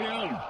down.